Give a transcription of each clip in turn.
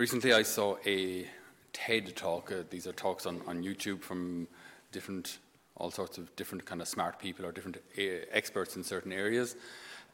Recently, I saw a TED talk. Uh, these are talks on, on YouTube from different, all sorts of different kind of smart people or different uh, experts in certain areas.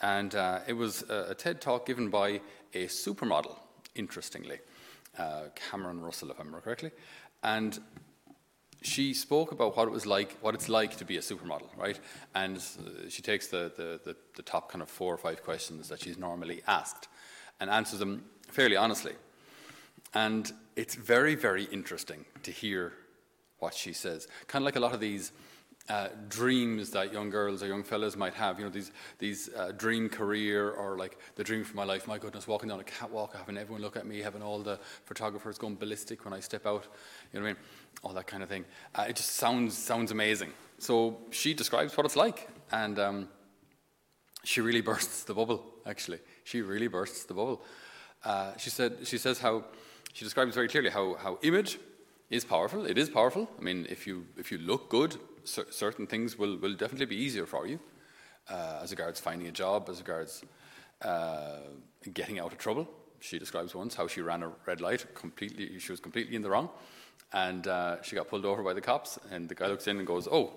And uh, it was a, a, TED talk given by a supermodel, interestingly, uh, Cameron Russell, if I remember correctly. And she spoke about what it was like, what it's like to be a supermodel, right? And uh, she takes the, the, the, the top kind of four or five questions that she's normally asked and answers them fairly honestly. And it's very, very interesting to hear what she says. Kind of like a lot of these uh, dreams that young girls or young fellas might have. You know, these these uh, dream career or like the dream for my life. My goodness, walking down a catwalk, having everyone look at me, having all the photographers going ballistic when I step out. You know what I mean? All that kind of thing. Uh, it just sounds sounds amazing. So she describes what it's like, and um, she really bursts the bubble. Actually, she really bursts the bubble. Uh, she said she says how she describes very clearly how, how image is powerful. It is powerful. I mean, if you, if you look good, cer- certain things will, will definitely be easier for you uh, as regards finding a job, as regards uh, getting out of trouble. She describes once how she ran a red light completely, she was completely in the wrong, and uh, she got pulled over by the cops. And the guy looks in and goes, Oh,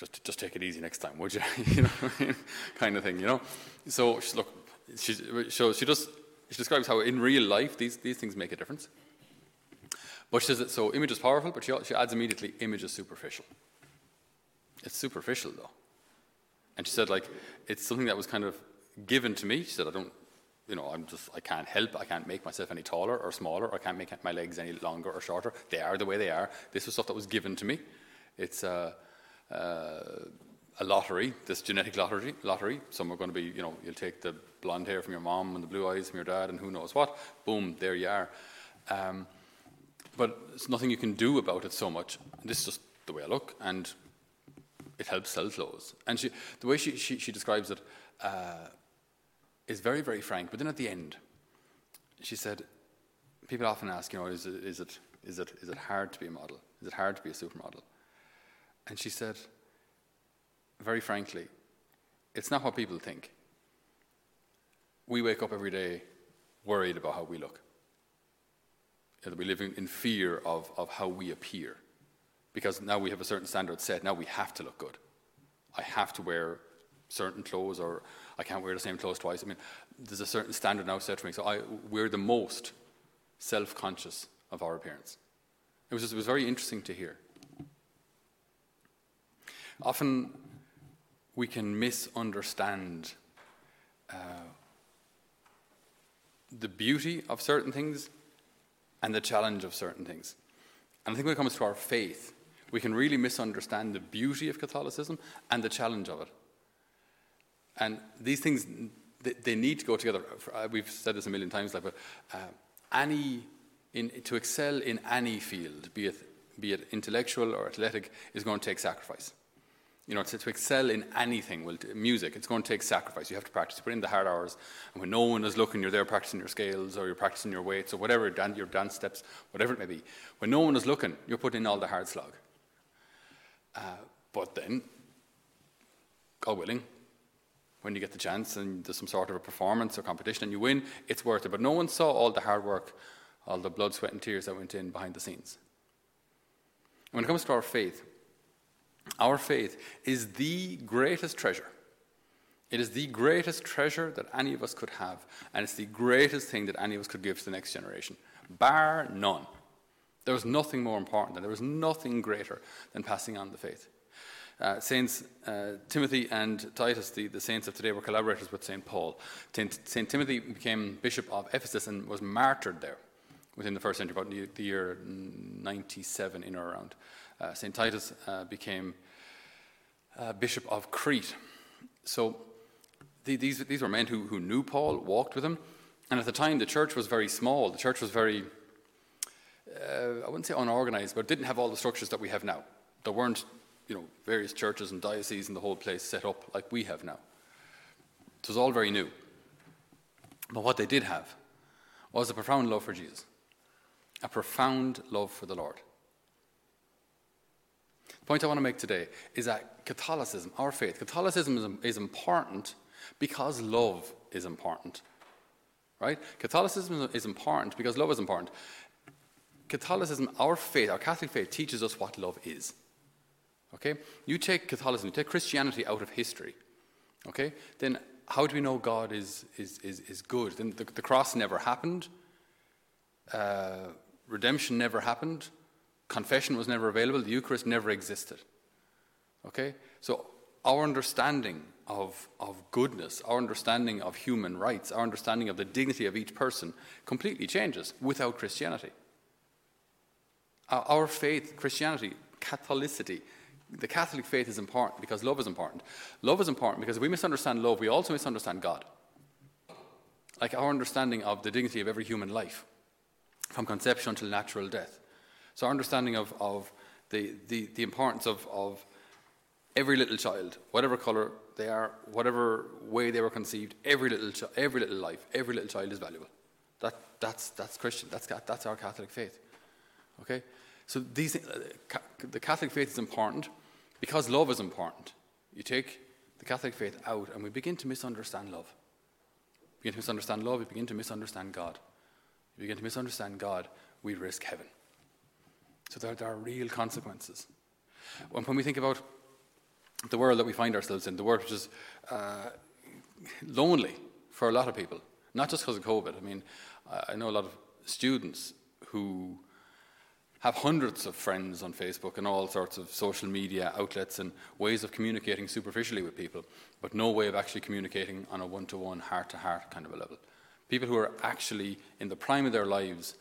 just, just take it easy next time, would you? you know, kind of thing, you know. So she's look, she's, so she just she describes how in real life these, these things make a difference. But she says that so image is powerful, but she, she adds immediately image is superficial. It's superficial though. And she said like it's something that was kind of given to me. She said I don't you know, I'm just, I can't help, I can't make myself any taller or smaller, or I can't make my legs any longer or shorter. They are the way they are. This was stuff that was given to me. It's uh, uh, a lottery, this genetic lottery. Lottery. Some are going to be, you know, you'll take the blonde hair from your mom and the blue eyes from your dad, and who knows what. Boom, there you are. Um, but there's nothing you can do about it so much. This is just the way I look, and it helps sell clothes. And she, the way she, she, she describes it uh, is very, very frank. But then at the end, she said, people often ask, you know, is it, is it, is it, is it hard to be a model? Is it hard to be a supermodel? And she said, very frankly, it's not what people think. We wake up every day worried about how we look. We live in fear of, of how we appear. Because now we have a certain standard set, now we have to look good. I have to wear certain clothes, or I can't wear the same clothes twice. I mean, there's a certain standard now set for me. So I, we're the most self conscious of our appearance. It was, just, it was very interesting to hear. Often we can misunderstand uh, the beauty of certain things and the challenge of certain things. And I think when it comes to our faith, we can really misunderstand the beauty of Catholicism and the challenge of it. And these things, they, they need to go together. Uh, we've said this a million times, like, but uh, any, in, to excel in any field, be it, be it intellectual or athletic, is going to take sacrifice you know, to, to excel in anything, well, music, it's going to take sacrifice. You have to practice, You put in the hard hours. And when no one is looking, you're there practicing your scales or you're practicing your weights or whatever, your dance steps, whatever it may be. When no one is looking, you're putting in all the hard slog. Uh, but then, God willing, when you get the chance and there's some sort of a performance or competition and you win, it's worth it. But no one saw all the hard work, all the blood, sweat, and tears that went in behind the scenes. And when it comes to our faith, our faith is the greatest treasure. It is the greatest treasure that any of us could have, and it's the greatest thing that any of us could give to the next generation, bar none. There was nothing more important, than there was nothing greater than passing on the faith. Uh, Saints uh, Timothy and Titus, the, the saints of today, were collaborators with St. Paul. St. Timothy became Bishop of Ephesus and was martyred there within the first century, about the year 97 in or around St. Titus uh, became uh, Bishop of Crete. So the, these, these were men who, who knew Paul, walked with him, and at the time the church was very small. The church was very, uh, I wouldn't say unorganized, but didn't have all the structures that we have now. There weren't you know, various churches and dioceses and the whole place set up like we have now. It was all very new. But what they did have was a profound love for Jesus, a profound love for the Lord. Point I want to make today is that Catholicism, our faith, Catholicism is, is important because love is important. right? Catholicism is important because love is important. Catholicism, our faith, our Catholic faith, teaches us what love is. Okay? You take Catholicism, you take Christianity out of history. Okay? Then how do we know God is, is, is, is good? Then the, the cross never happened. Uh, redemption never happened. Confession was never available. The Eucharist never existed. Okay? So our understanding of, of goodness, our understanding of human rights, our understanding of the dignity of each person completely changes without Christianity. Our faith, Christianity, Catholicity, the Catholic faith is important because love is important. Love is important because if we misunderstand love, we also misunderstand God. Like our understanding of the dignity of every human life, from conception until natural death. So, our understanding of, of the, the, the importance of, of every little child, whatever colour they are, whatever way they were conceived, every little, chi- every little life, every little child is valuable. That, that's, that's Christian. That's, that's our Catholic faith. Okay? So these, uh, the Catholic faith is important because love is important. You take the Catholic faith out and we begin to misunderstand love. We begin to misunderstand love, we begin to misunderstand God. We begin to misunderstand God, we risk heaven. So there, there are real consequences. When, when we think about the world that we find ourselves in, the world which is uh, lonely for a lot of people, not just because of COVID. I mean, I know a lot of students who have hundreds of friends on Facebook and all sorts of social media outlets and ways of communicating superficially with people, but no way of actually communicating on a one to one, heart to heart kind of a level. People who are actually in the prime of their lives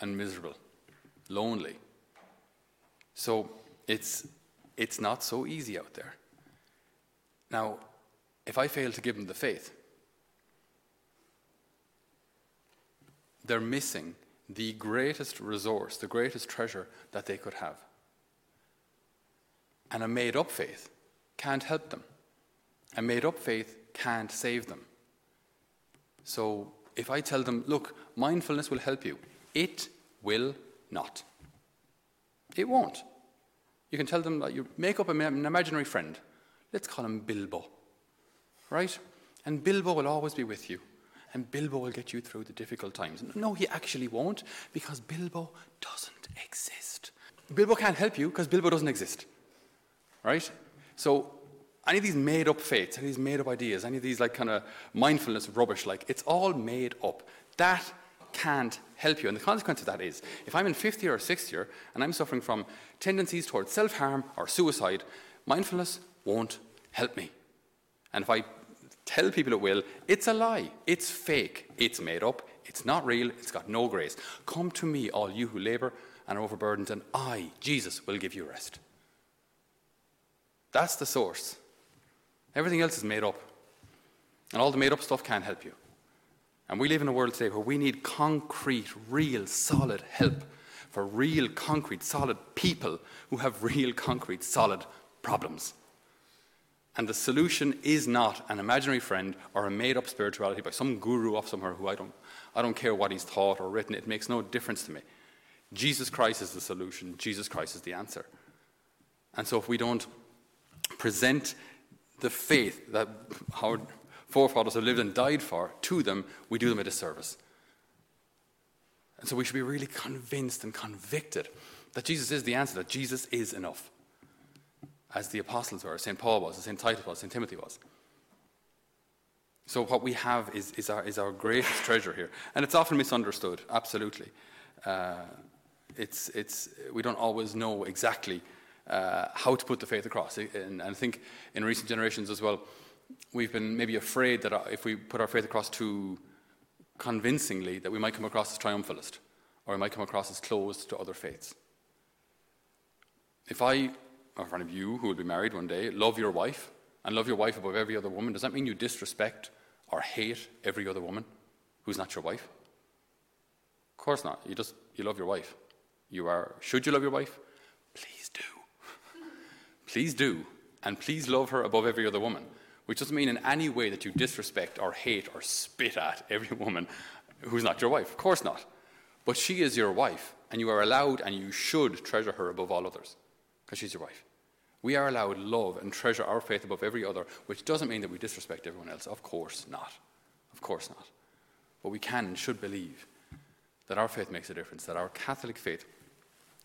and miserable, lonely. So it's, it's not so easy out there. Now, if I fail to give them the faith, they're missing the greatest resource, the greatest treasure that they could have. And a made up faith can't help them. A made up faith can't save them. So if I tell them, look, mindfulness will help you, it will not. It won't. You can tell them that you make up an imaginary friend. Let's call him Bilbo. Right? And Bilbo will always be with you and Bilbo will get you through the difficult times. No, he actually won't, because Bilbo doesn't exist. Bilbo can't help you because Bilbo doesn't exist. Right? So, any of these made up faiths, any of these made up ideas, any of these like kind of mindfulness rubbish, like it's all made up. That can't help you. And the consequence of that is if I'm in fifth year or sixth year and I'm suffering from tendencies towards self harm or suicide, mindfulness won't help me. And if I Tell people it will. It's a lie. It's fake. It's made up. It's not real. It's got no grace. Come to me, all you who labor and are overburdened, and I, Jesus, will give you rest. That's the source. Everything else is made up. And all the made up stuff can't help you. And we live in a world today where we need concrete, real, solid help for real, concrete, solid people who have real, concrete, solid problems. And the solution is not an imaginary friend or a made up spirituality by some guru off somewhere who I don't, I don't care what he's taught or written, it makes no difference to me. Jesus Christ is the solution, Jesus Christ is the answer. And so if we don't present the faith that our forefathers have lived and died for to them, we do them a disservice. And so we should be really convinced and convicted that Jesus is the answer, that Jesus is enough as the apostles were, as St. Paul was, as St. Titus was, St. Timothy was. So what we have is, is, our, is our greatest treasure here. And it's often misunderstood, absolutely. Uh, it's, it's, we don't always know exactly uh, how to put the faith across. And, and, I think in recent generations as well, we've been maybe afraid that uh, if we put our faith across too convincingly, that we might come across as triumphalist, or we might come across as closed to other faiths. If I or any of you who will be married one day, love your wife and love your wife above every other woman, does that mean you disrespect or hate every other woman who's not your wife? Of course not. You just you love your wife. You are should you love your wife? Please do. please do. And please love her above every other woman. Which doesn't mean in any way that you disrespect or hate or spit at every woman who's not your wife. Of course not. But she is your wife, and you are allowed and you should treasure her above all others because she's your wife. We are allowed love and treasure our faith above every other, which doesn't mean that we disrespect everyone else. Of course not. Of course not. but we can and should believe that our faith makes a difference, that our Catholic faith,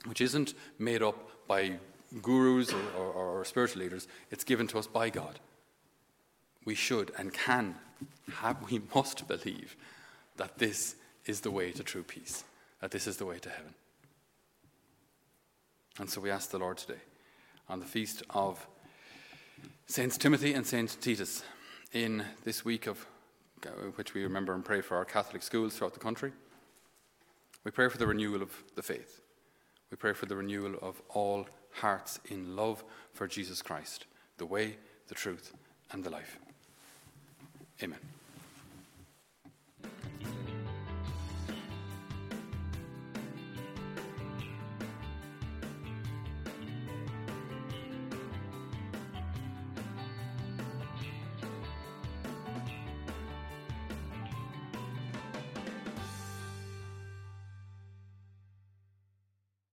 which isn't made up by gurus or, or, or spiritual leaders, it's given to us by God. We should and can, have, we must believe that this is the way to true peace, that this is the way to heaven. And so we ask the Lord today, on the feast of Saints Timothy and Saint Titus, in this week of uh, which we remember and pray for our Catholic schools throughout the country. We pray for the renewal of the faith. We pray for the renewal of all hearts in love for Jesus Christ, the way, the truth, and the life. Amen.